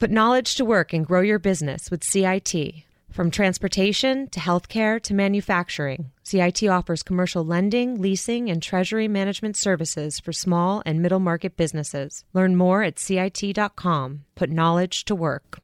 Put knowledge to work and grow your business with CIT. From transportation to healthcare to manufacturing, CIT offers commercial lending, leasing, and treasury management services for small and middle market businesses. Learn more at CIT.com. Put knowledge to work.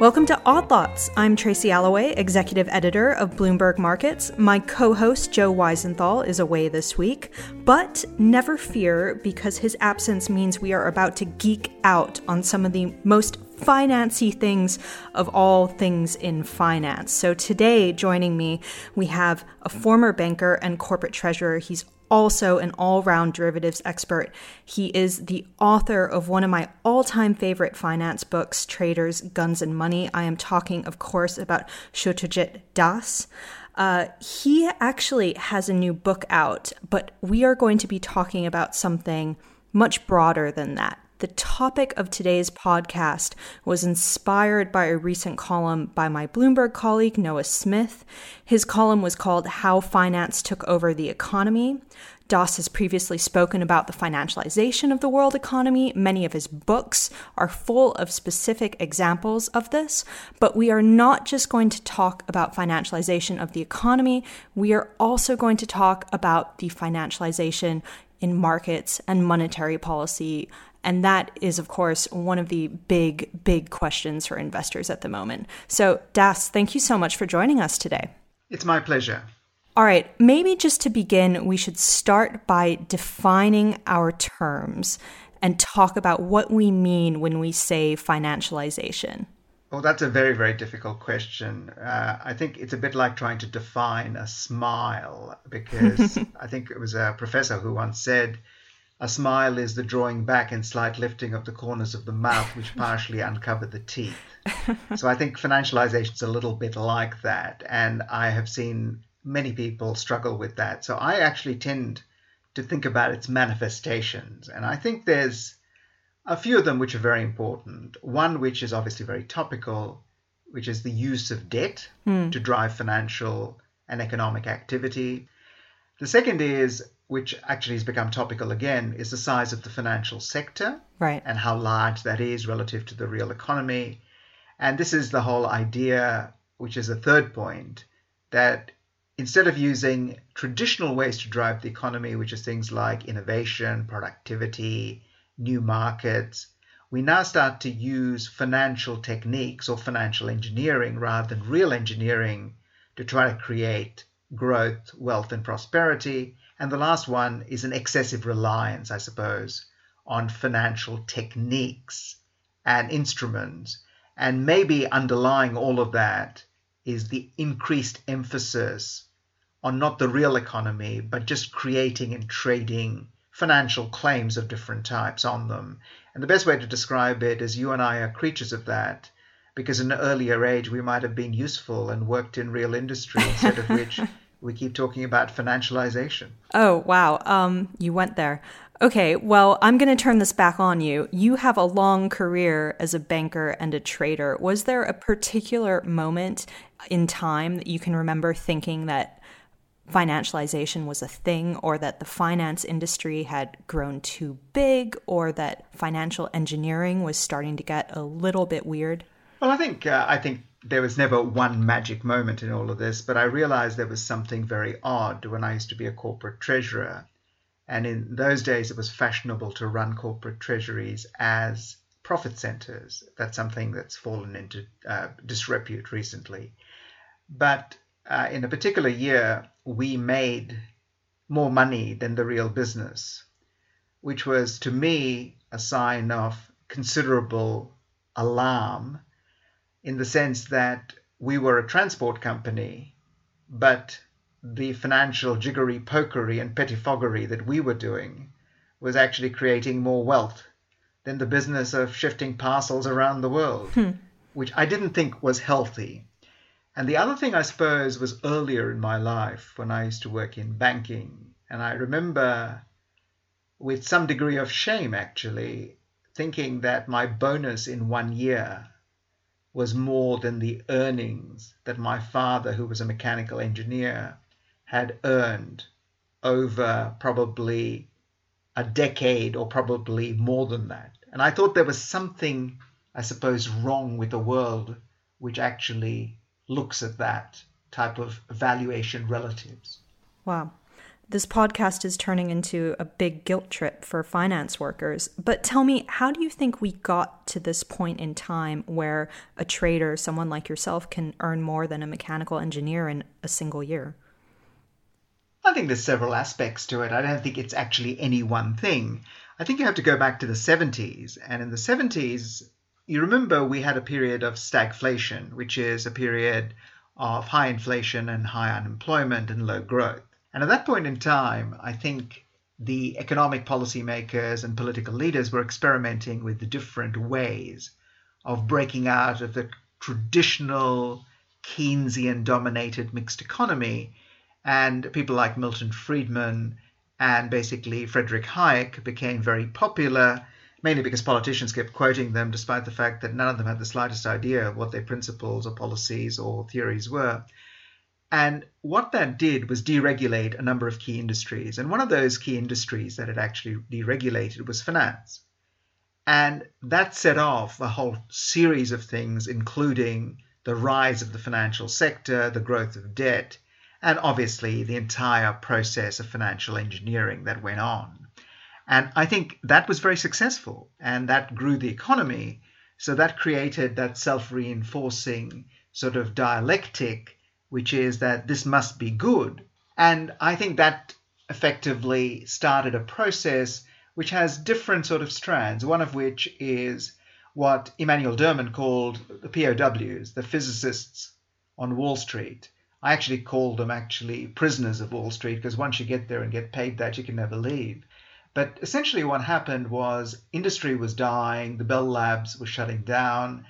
Welcome to Odd Lots. I'm Tracy Alloway, executive editor of Bloomberg Markets. My co host, Joe Weisenthal, is away this week, but never fear because his absence means we are about to geek out on some of the most financy things of all things in finance. So today, joining me, we have a former banker and corporate treasurer. He's also an all round derivatives expert. He is the author of one of my all time favorite finance books, Traders, Guns, and Money. I am talking, of course, about Satyajit Das. Uh, he actually has a new book out, but we are going to be talking about something much broader than that. The topic of today's podcast was inspired by a recent column by my Bloomberg colleague, Noah Smith. His column was called How Finance Took Over the Economy. Das has previously spoken about the financialization of the world economy. Many of his books are full of specific examples of this, but we are not just going to talk about financialization of the economy, we are also going to talk about the financialization in markets and monetary policy and that is, of course, one of the big, big questions for investors at the moment. So, Das, thank you so much for joining us today. It's my pleasure. All right, maybe just to begin, we should start by defining our terms and talk about what we mean when we say financialization. Well, that's a very, very difficult question. Uh, I think it's a bit like trying to define a smile because I think it was a professor who once said, a smile is the drawing back and slight lifting of the corners of the mouth, which partially uncover the teeth. So I think financialization is a little bit like that. And I have seen many people struggle with that. So I actually tend to think about its manifestations. And I think there's a few of them which are very important. One, which is obviously very topical, which is the use of debt mm. to drive financial and economic activity. The second is which actually has become topical again, is the size of the financial sector right. and how large that is relative to the real economy. And this is the whole idea, which is a third point, that instead of using traditional ways to drive the economy, which is things like innovation, productivity, new markets, we now start to use financial techniques or financial engineering rather than real engineering to try to create growth, wealth, and prosperity and the last one is an excessive reliance, I suppose, on financial techniques and instruments. And maybe underlying all of that is the increased emphasis on not the real economy, but just creating and trading financial claims of different types on them. And the best way to describe it is you and I are creatures of that because in an earlier age we might have been useful and worked in real industry instead of which we keep talking about financialization. Oh, wow. Um, you went there. Okay, well, I'm going to turn this back on you. You have a long career as a banker and a trader. Was there a particular moment in time that you can remember thinking that financialization was a thing or that the finance industry had grown too big or that financial engineering was starting to get a little bit weird? Well, I think uh, I think there was never one magic moment in all of this, but I realized there was something very odd when I used to be a corporate treasurer. And in those days, it was fashionable to run corporate treasuries as profit centers. That's something that's fallen into uh, disrepute recently. But uh, in a particular year, we made more money than the real business, which was to me a sign of considerable alarm in the sense that we were a transport company, but the financial jiggery pokery and pettifoggery that we were doing was actually creating more wealth than the business of shifting parcels around the world, hmm. which I didn't think was healthy. And the other thing, I suppose, was earlier in my life when I used to work in banking. And I remember with some degree of shame, actually, thinking that my bonus in one year was more than the earnings that my father, who was a mechanical engineer, had earned over probably a decade or probably more than that. And I thought there was something, I suppose, wrong with the world which actually looks at that type of valuation relatives. Wow. This podcast is turning into a big guilt trip for finance workers. But tell me, how do you think we got to this point in time where a trader, someone like yourself, can earn more than a mechanical engineer in a single year? I think there's several aspects to it. I don't think it's actually any one thing. I think you have to go back to the 70s. And in the 70s, you remember we had a period of stagflation, which is a period of high inflation and high unemployment and low growth. And at that point in time, I think the economic policymakers and political leaders were experimenting with the different ways of breaking out of the traditional Keynesian dominated mixed economy. And people like Milton Friedman and basically Frederick Hayek became very popular, mainly because politicians kept quoting them, despite the fact that none of them had the slightest idea what their principles or policies or theories were. And what that did was deregulate a number of key industries. And one of those key industries that it actually deregulated was finance. And that set off a whole series of things, including the rise of the financial sector, the growth of debt, and obviously the entire process of financial engineering that went on. And I think that was very successful and that grew the economy. So that created that self reinforcing sort of dialectic which is that this must be good. And I think that effectively started a process which has different sort of strands, one of which is what Emanuel Derman called the POWs, the physicists on Wall Street. I actually call them actually prisoners of Wall Street because once you get there and get paid that, you can never leave. But essentially, what happened was industry was dying, the Bell Labs were shutting down,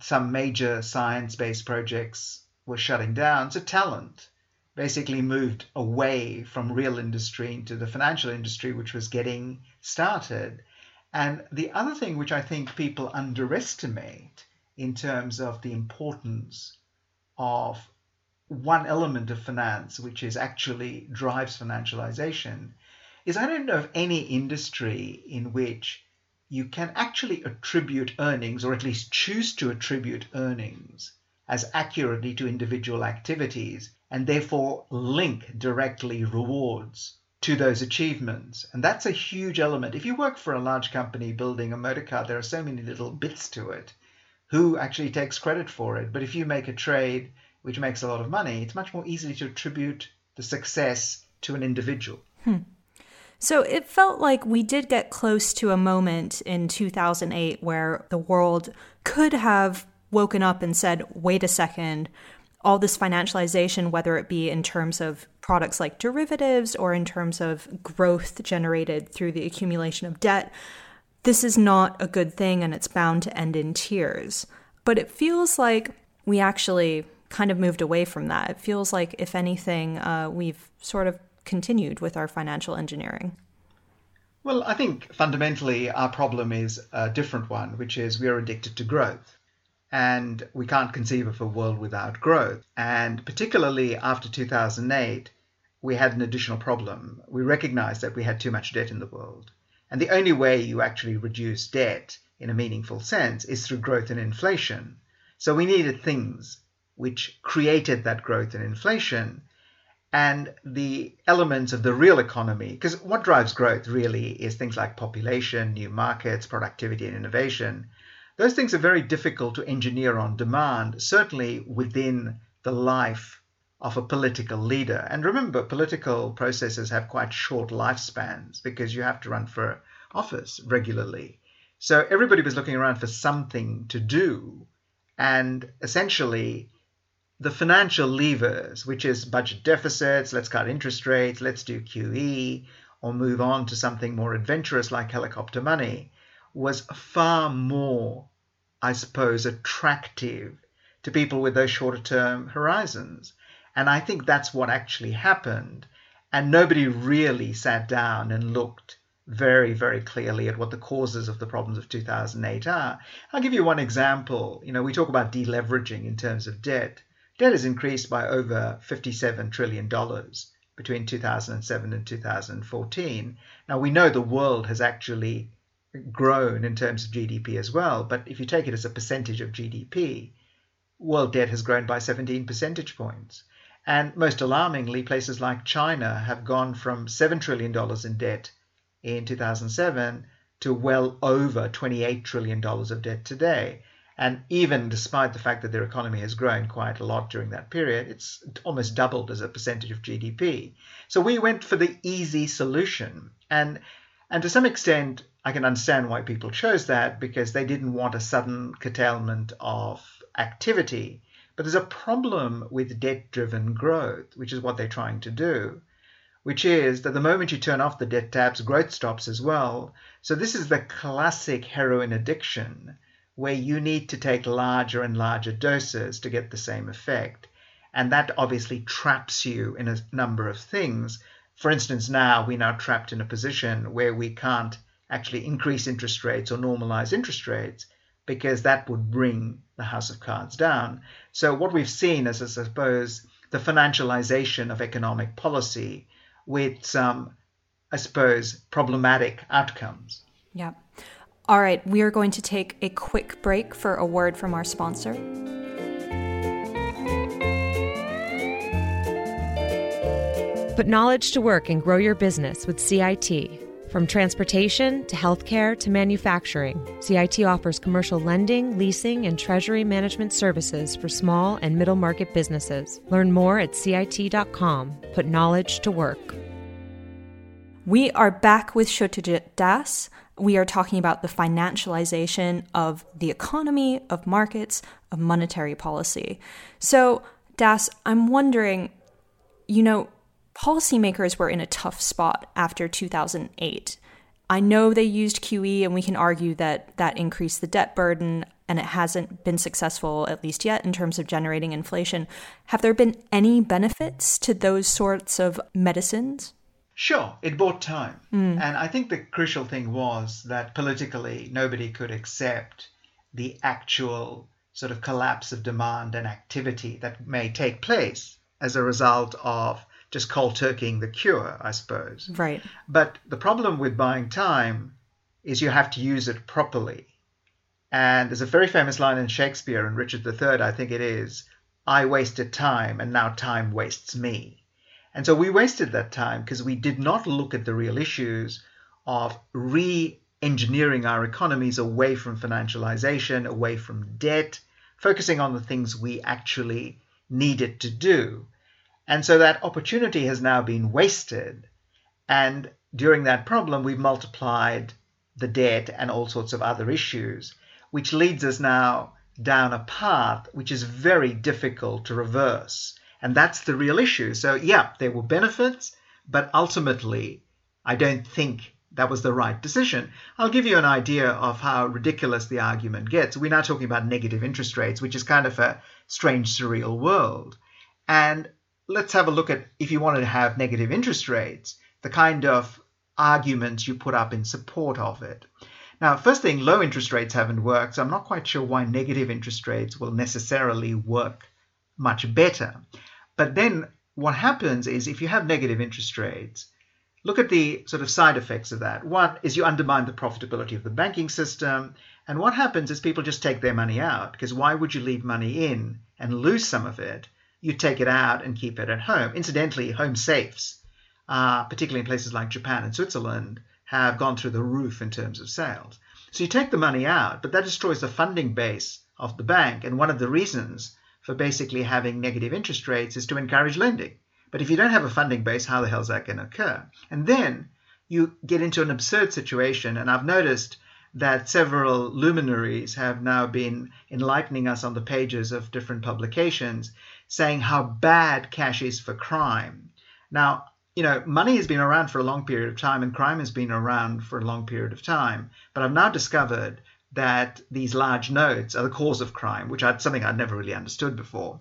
some major science based projects was shutting down, so talent basically moved away from real industry into the financial industry, which was getting started. And the other thing which I think people underestimate in terms of the importance of one element of finance, which is actually drives financialization, is I don't know of any industry in which you can actually attribute earnings, or at least choose to attribute earnings, as accurately to individual activities and therefore link directly rewards to those achievements. And that's a huge element. If you work for a large company building a motor car, there are so many little bits to it. Who actually takes credit for it? But if you make a trade which makes a lot of money, it's much more easy to attribute the success to an individual. Hmm. So it felt like we did get close to a moment in 2008 where the world could have woken up and said, wait a second, all this financialization, whether it be in terms of products like derivatives or in terms of growth generated through the accumulation of debt, this is not a good thing and it's bound to end in tears. But it feels like we actually kind of moved away from that. It feels like, if anything, uh, we've sort of continued with our financial engineering. Well, I think fundamentally our problem is a different one, which is we are addicted to growth and we can't conceive of a world without growth. And particularly after 2008, we had an additional problem. We recognized that we had too much debt in the world. And the only way you actually reduce debt in a meaningful sense is through growth and inflation. So we needed things which created that growth and inflation and the elements of the real economy. Because what drives growth really is things like population, new markets, productivity, and innovation. Those things are very difficult to engineer on demand, certainly within the life of a political leader. And remember, political processes have quite short lifespans because you have to run for office regularly. So everybody was looking around for something to do. And essentially, the financial levers, which is budget deficits, let's cut interest rates, let's do QE, or move on to something more adventurous like helicopter money, was far more, I suppose, attractive to people with those shorter term horizons. And I think that's what actually happened. And nobody really sat down and looked very, very clearly at what the causes of the problems of 2008 are. I'll give you one example. You know, we talk about deleveraging in terms of debt. Debt has increased by over $57 trillion between 2007 and 2014. Now, we know the world has actually grown in terms of GDP as well, but if you take it as a percentage of GDP, world debt has grown by 17 percentage points. And most alarmingly, places like China have gone from $7 trillion in debt in 2007 to well over $28 trillion of debt today. And even despite the fact that their economy has grown quite a lot during that period, it's almost doubled as a percentage of GDP. So we went for the easy solution. And and to some extent, I can understand why people chose that because they didn't want a sudden curtailment of activity. But there's a problem with debt driven growth, which is what they're trying to do, which is that the moment you turn off the debt taps, growth stops as well. So this is the classic heroin addiction where you need to take larger and larger doses to get the same effect. And that obviously traps you in a number of things. For instance, now we're now trapped in a position where we can't actually increase interest rates or normalize interest rates because that would bring the house of cards down. So what we've seen is, I suppose, the financialization of economic policy with some, I suppose, problematic outcomes. Yeah. All right, we are going to take a quick break for a word from our sponsor. Put knowledge to work and grow your business with CIT. From transportation to healthcare to manufacturing, CIT offers commercial lending, leasing, and treasury management services for small and middle market businesses. Learn more at CIT.com. Put knowledge to work. We are back with Satyajit Das. We are talking about the financialization of the economy, of markets, of monetary policy. So, Das, I'm wondering, you know, policymakers were in a tough spot after 2008. I know they used QE, and we can argue that that increased the debt burden and it hasn't been successful, at least yet, in terms of generating inflation. Have there been any benefits to those sorts of medicines? Sure, it bought time. Mm. And I think the crucial thing was that politically nobody could accept the actual sort of collapse of demand and activity that may take place as a result of just cold turkeying the cure, I suppose. Right. But the problem with buying time is you have to use it properly. And there's a very famous line in Shakespeare in Richard III, I think it is I wasted time, and now time wastes me. And so we wasted that time because we did not look at the real issues of re engineering our economies away from financialization, away from debt, focusing on the things we actually needed to do. And so that opportunity has now been wasted. And during that problem, we've multiplied the debt and all sorts of other issues, which leads us now down a path which is very difficult to reverse. And that's the real issue. So, yeah, there were benefits, but ultimately, I don't think that was the right decision. I'll give you an idea of how ridiculous the argument gets. We're now talking about negative interest rates, which is kind of a strange, surreal world. And let's have a look at if you wanted to have negative interest rates, the kind of arguments you put up in support of it. Now, first thing, low interest rates haven't worked, so I'm not quite sure why negative interest rates will necessarily work much better. But then what happens is if you have negative interest rates, look at the sort of side effects of that. One is you undermine the profitability of the banking system. And what happens is people just take their money out because why would you leave money in and lose some of it you take it out and keep it at home. Incidentally, home safes, uh, particularly in places like Japan and Switzerland, have gone through the roof in terms of sales. So you take the money out, but that destroys the funding base of the bank. And one of the reasons for basically having negative interest rates is to encourage lending. But if you don't have a funding base, how the hell is that going to occur? And then you get into an absurd situation. And I've noticed that several luminaries have now been enlightening us on the pages of different publications saying how bad cash is for crime. Now, you know, money has been around for a long period of time and crime has been around for a long period of time. But I've now discovered that these large notes are the cause of crime, which is something I'd never really understood before.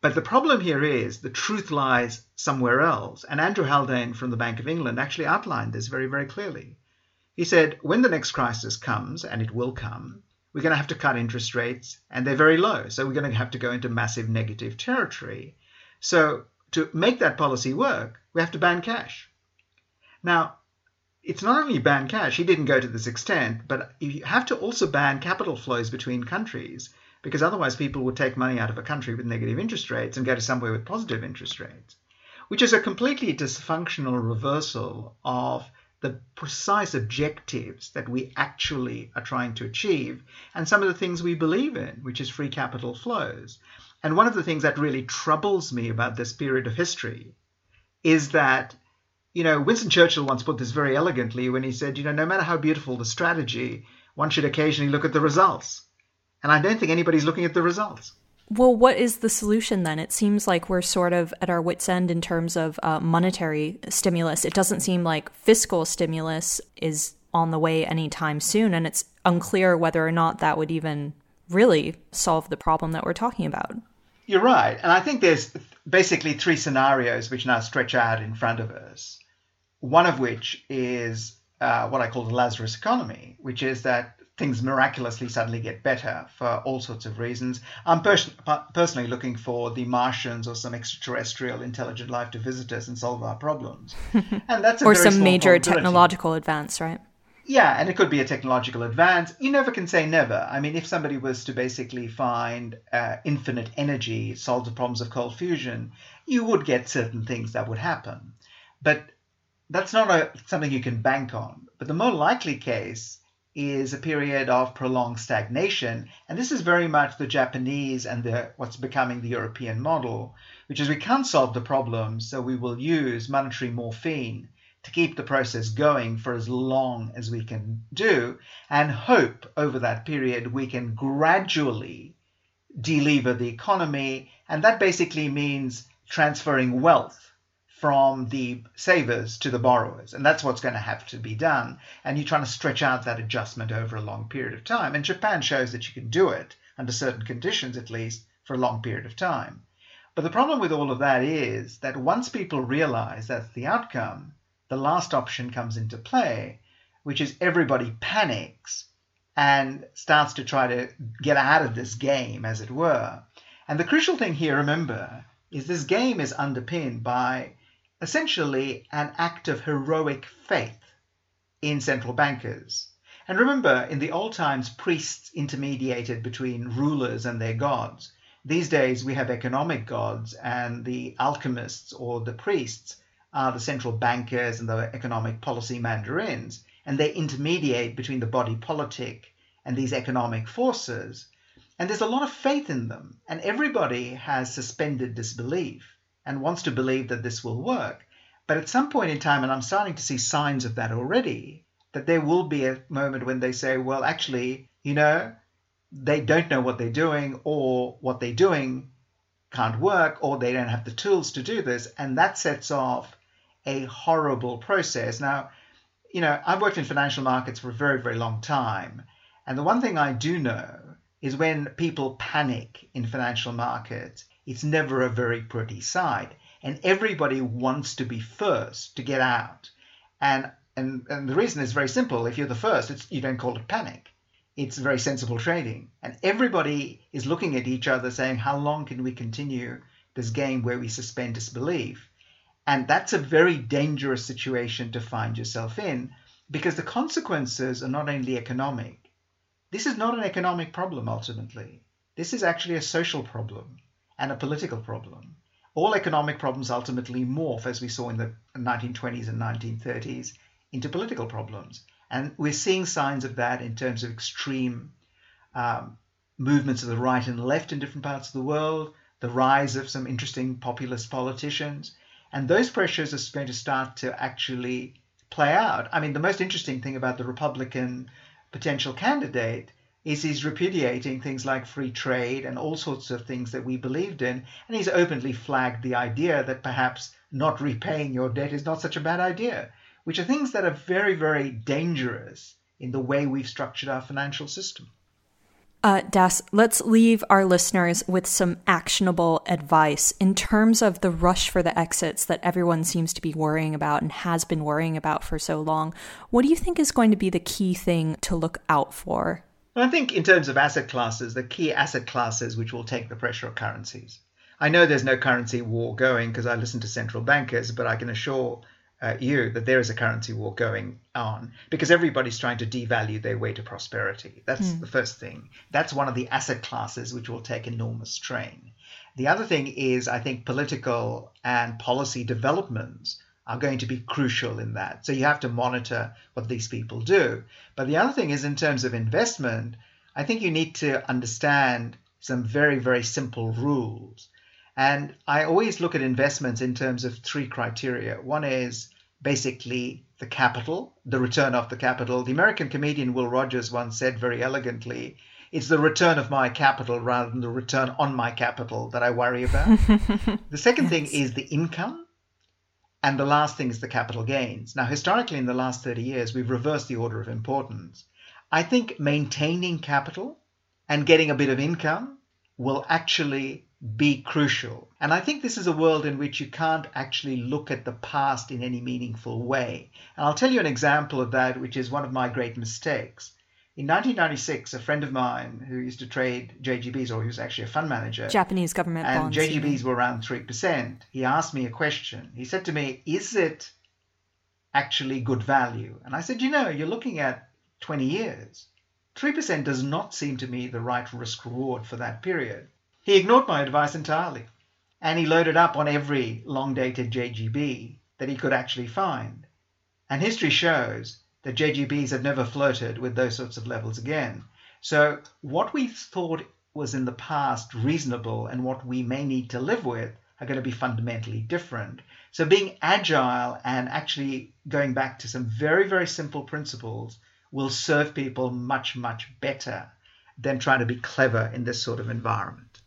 But the problem here is the truth lies somewhere else. And Andrew Haldane from the Bank of England actually outlined this very, very clearly. He said, when the next crisis comes, and it will come, we're going to have to cut interest rates and they're very low. So we're going to have to go into massive negative territory. So to make that policy work, we have to ban cash. Now, it's not only ban cash, he didn't go to this extent, but you have to also ban capital flows between countries because otherwise people would take money out of a country with negative interest rates and go to somewhere with positive interest rates, which is a completely dysfunctional reversal of the precise objectives that we actually are trying to achieve and some of the things we believe in, which is free capital flows. And one of the things that really troubles me about this period of history is that, you know, Winston Churchill once put this very elegantly when he said, you know, no matter how beautiful the strategy, one should occasionally look at the results. And I don't think anybody's looking at the results. Well, what is the solution then? It seems like we're sort of at our wits' end in terms of uh, monetary stimulus. It doesn't seem like fiscal stimulus is on the way anytime soon, and it's unclear whether or not that would even really solve the problem that we're talking about. You're right. And I think there's basically three scenarios which now stretch out in front of us. One of which is uh, what I call the Lazarus economy, which is that things miraculously suddenly get better for all sorts of reasons. I'm pers- personally looking for the Martians or some extraterrestrial intelligent life to visit us and solve our problems. And that's or some major technological advance, right? Yeah, and it could be a technological advance. You never can say never. I mean, if somebody was to basically find uh, infinite energy, solve the problems of cold fusion, you would get certain things that would happen. But that's not a, something you can bank on. But the more likely case is a period of prolonged stagnation. And this is very much the Japanese and the, what's becoming the European model, which is we can't solve the problem, so we will use monetary morphine to keep the process going for as long as we can do and hope over that period we can gradually delever the economy. And that basically means transferring wealth from the savers to the borrowers. And that's what's going to have to be done. And you're trying to stretch out that adjustment over a long period of time. And Japan shows that you can do it, under certain conditions at least, for a long period of time. But the problem with all of that is that once people realize that's the outcome, the last option comes into play, which is everybody panics and starts to try to get out of this game, as it were. And the crucial thing here, remember, is this game is underpinned by essentially an act of heroic faith in central bankers. And remember, in the old times, priests intermediated between rulers and their gods. These days, we have economic gods, and the alchemists or the priests are the central bankers and the economic policy mandarins, and they intermediate between the body politic and these economic forces. And there's a lot of faith in them, and everybody has suspended disbelief and wants to believe that this will work. But at some point in time, and I'm starting to see signs of that already, that there will be a moment when they say, well, actually, you know, they don't know what they're doing, or what they're doing can't work, or they don't have the tools to do this. And that sets off a horrible process. Now, you know, I've worked in financial markets for a very, very long time. And the one thing I do know is when people panic in financial markets, it's never a very pretty sight. And everybody wants to be first to get out. And and, and the reason is very simple. If you're the first, you don't call it panic. It's very sensible trading. And everybody is looking at each other saying, how long can we continue this game where we suspend disbelief? And that's a very dangerous situation to find yourself in because the consequences are not only economic. This is not an economic problem ultimately. This is actually a social problem and a political problem. All economic problems ultimately morph, as we saw in the 1920s and 1930s, into political problems. And we're seeing signs of that in terms of extreme um, movements of the right and left in different parts of the world, the rise of some interesting populist politicians. And those pressures are going to start to actually play out. I mean, the most interesting thing about the Republican potential candidate is he's repudiating things like free trade and all sorts of things that we believed in. And he's openly flagged the idea that perhaps not repaying your debt is not such a bad idea, which are things that are very, very dangerous in the way we've structured our financial system. Uh, Das, let's leave our listeners with some actionable advice in terms of the rush for the exits that everyone seems to be worrying about and has been worrying about for so long. What do you think is going to be the key thing to look out for I think in terms of asset classes, the key asset classes which will take the pressure are currencies. I know there's no currency war going because I listen to central bankers, but I can assure uh, you that there is a currency war going on because everybody's trying to devalue their way to prosperity. That's mm. the first thing. That's one of the asset classes which will take enormous strain. The other thing is, I think, political and policy developments are going to be crucial in that. So you have to monitor what these people do. But the other thing is, in terms of investment, I think you need to understand some very, very simple rules. And I always look at investments in terms of three criteria. One is basically the capital, the return of the capital. The American comedian Will Rogers once said very elegantly, it's the return of my capital rather than the return on my capital that I worry about. the second yes. thing is the income. And the last thing is the capital gains. Now, historically, in the last 30 years, we've reversed the order of importance. I think maintaining capital and getting a bit of income will actually be crucial. And I think this is a world in which you can't actually look at the past in any meaningful way. And I'll tell you an example of that, which is one of my great mistakes. In 1996, a friend of mine who used to trade JGBs, or he was actually a fund manager, Japanese government and bonds, JGBs were around 3%, he asked me a question. He said to me, Is it actually good value? And I said, You know, you're looking at 20 years. 3% does not seem to me the right risk reward for that period. He ignored my advice entirely, and he loaded up on every long dated JGB that he could actually find. And history shows that JGBs have never flirted with those sorts of levels again. So, what we thought was in the past reasonable and what we may need to live with are going to be fundamentally different. So, being agile and actually going back to some very, very simple principles will serve people much, much better than trying to be clever in this sort of environment.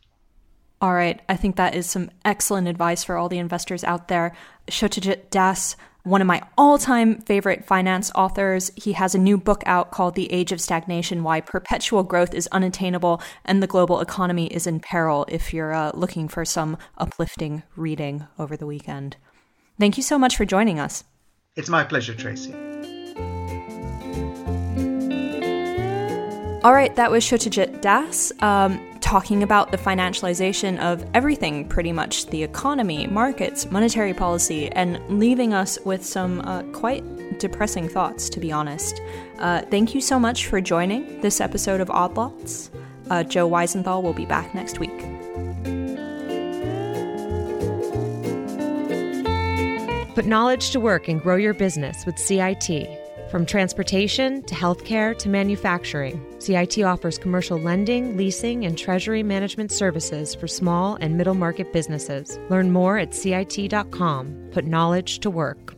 All right, I think that is some excellent advice for all the investors out there. Satyajit Das, one of my all time favorite finance authors, he has a new book out called The Age of Stagnation Why Perpetual Growth is Unattainable and the Global Economy is in Peril, if you're uh, looking for some uplifting reading over the weekend. Thank you so much for joining us. It's my pleasure, Tracy. All right, that was Satyajit Das. Um, talking about the financialization of everything, pretty much the economy, markets, monetary policy, and leaving us with some uh, quite depressing thoughts, to be honest. Uh, thank you so much for joining this episode of Odd Lots. Uh, Joe Weisenthal will be back next week. Put knowledge to work and grow your business with CIT. From transportation to healthcare to manufacturing, CIT offers commercial lending, leasing, and treasury management services for small and middle market businesses. Learn more at CIT.com. Put knowledge to work.